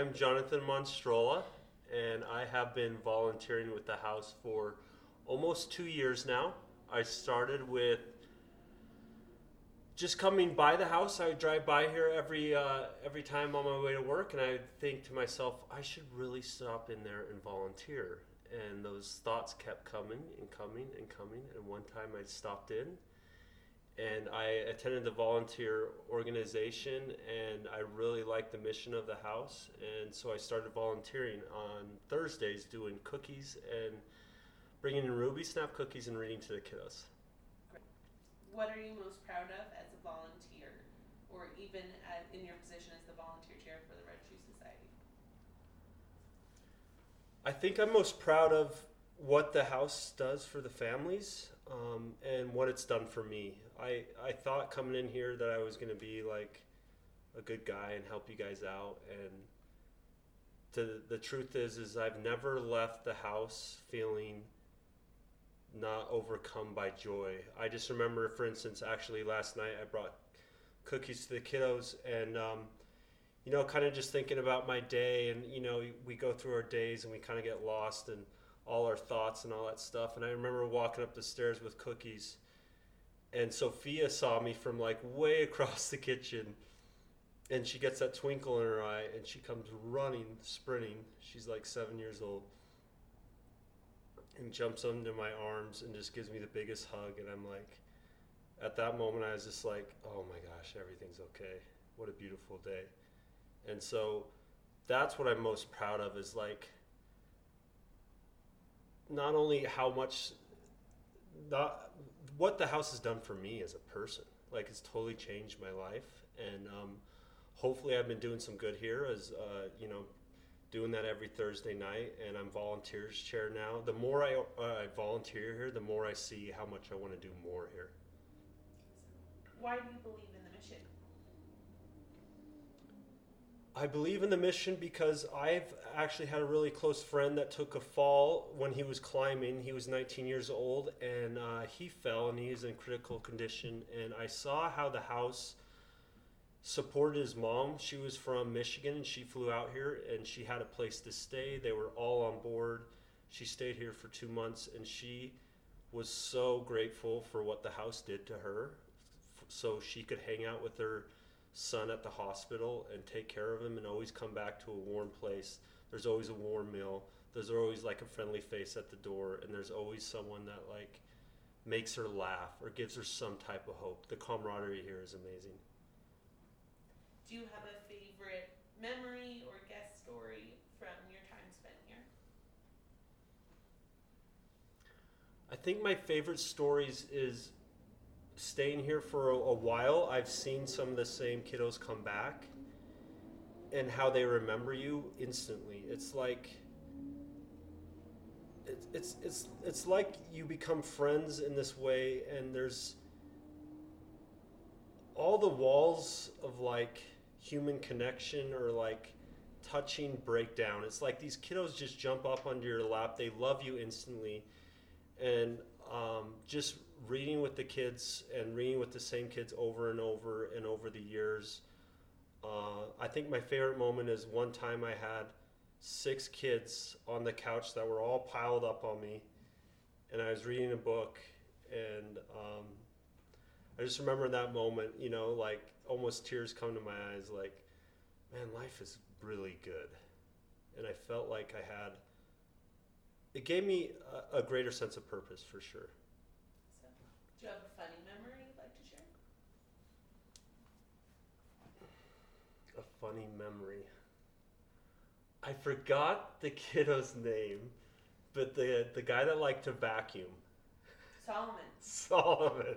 I'm Jonathan Monstrola, and I have been volunteering with the house for almost two years now. I started with just coming by the house. I would drive by here every uh, every time on my way to work, and I would think to myself, I should really stop in there and volunteer. And those thoughts kept coming and coming and coming. And one time I stopped in and I attended the volunteer organization, and I really liked the mission of the house, and so I started volunteering on Thursdays doing cookies and bringing in Ruby Snap cookies and reading to the kiddos. What are you most proud of as a volunteer, or even at, in your position as the volunteer chair for the Red Shoe Society? I think I'm most proud of what the house does for the families um, and what it's done for me. I, I thought coming in here that I was going to be like a good guy and help you guys out. And to, the truth is, is I've never left the house feeling not overcome by joy. I just remember, for instance, actually last night I brought cookies to the kiddos and, um, you know, kind of just thinking about my day and, you know, we go through our days and we kind of get lost and all our thoughts and all that stuff. And I remember walking up the stairs with cookies and Sophia saw me from like way across the kitchen and she gets that twinkle in her eye and she comes running, sprinting. She's like seven years old and jumps into my arms and just gives me the biggest hug. And I'm like, at that moment, I was just like, oh my gosh, everything's okay. What a beautiful day. And so that's what I'm most proud of is like, not only how much, not what the house has done for me as a person. Like it's totally changed my life, and um, hopefully I've been doing some good here. As uh, you know, doing that every Thursday night, and I'm volunteers chair now. The more I, uh, I volunteer here, the more I see how much I want to do more here. Why do you believe in the mission? I believe in the mission because I've actually had a really close friend that took a fall when he was climbing. He was 19 years old and uh, he fell and he's in critical condition. And I saw how the house supported his mom. She was from Michigan and she flew out here and she had a place to stay. They were all on board. She stayed here for two months and she was so grateful for what the house did to her so she could hang out with her son at the hospital and take care of him and always come back to a warm place. There's always a warm meal. There's always like a friendly face at the door and there's always someone that like makes her laugh or gives her some type of hope. The camaraderie here is amazing. Do you have a favorite memory or guest story from your time spent here? I think my favorite stories is staying here for a, a, while, I've seen some of the same kiddos come back and how they remember you instantly. It's like it's it's it's it's like you become friends in this way and there's all the walls of like human connection or like touching breakdown. It's like these kiddos just jump up under your lap. They love you instantly and um, just reading with the kids and reading with the same kids over and over and over the years. Uh, I think my favorite moment is one time I had six kids on the couch that were all piled up on me, and I was reading a book, and um, I just remember that moment, you know, like almost tears come to my eyes, like, man, life is really good. And I felt like I had, it gave me a, a greater sense of purpose for sure. Do you have a funny memory you'd like to share? A funny memory. I forgot the kiddo's name, but the the guy that liked to vacuum. Solomon. Solomon.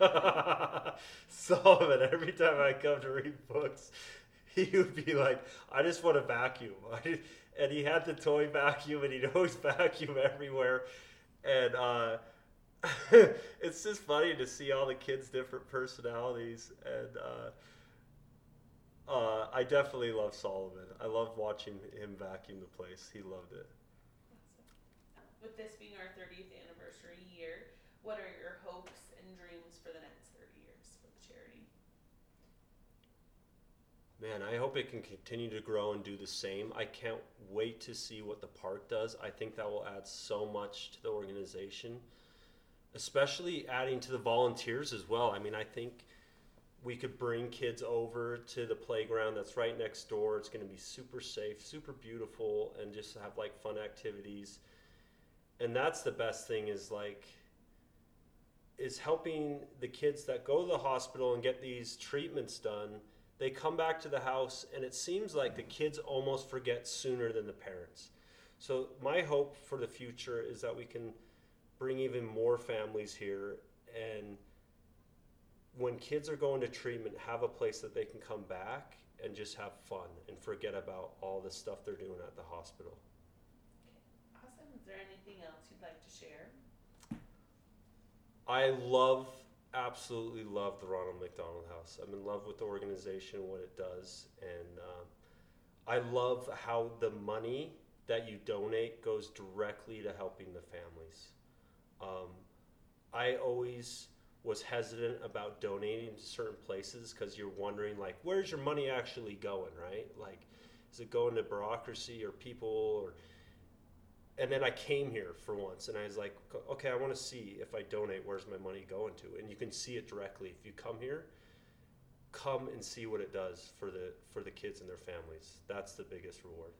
Solomon. Every time I come to read books, he would be like, "I just want to vacuum." And he had the toy vacuum, and he'd always vacuum everywhere. And uh, it's just funny to see all the kids' different personalities, and uh, uh, I definitely love Solomon. I love watching him vacuum the place. He loved it. With this being our 30th anniversary year, what are your hopes and dreams for the next 30 years for the charity? Man, I hope it can continue to grow and do the same. I can't wait to see what the park does. I think that will add so much to the organization, especially adding to the volunteers as well. I mean, I think we could bring kids over to the playground that's right next door. It's going to be super safe, super beautiful, and just have like fun activities. And that's the best thing is like is helping the kids that go to the hospital and get these treatments done they come back to the house and it seems like the kids almost forget sooner than the parents so my hope for the future is that we can bring even more families here and when kids are going to treatment have a place that they can come back and just have fun and forget about all the stuff they're doing at the hospital Okay. Awesome. Is there anything else you'd like to share? I love, absolutely love the Ronald McDonald House. I'm in love with the organization, what it does, and um, I love how the money that you donate goes directly to helping the families. Um, I always was hesitant about donating to certain places because you're wondering, like, where's your money actually going, right? Like, is it going to bureaucracy or people or and then I came here for once and I was like, okay, I want to see if I donate, where's my money going to? And you can see it directly. If you come here, come and see what it does for the for the kids and their families. That's the biggest reward.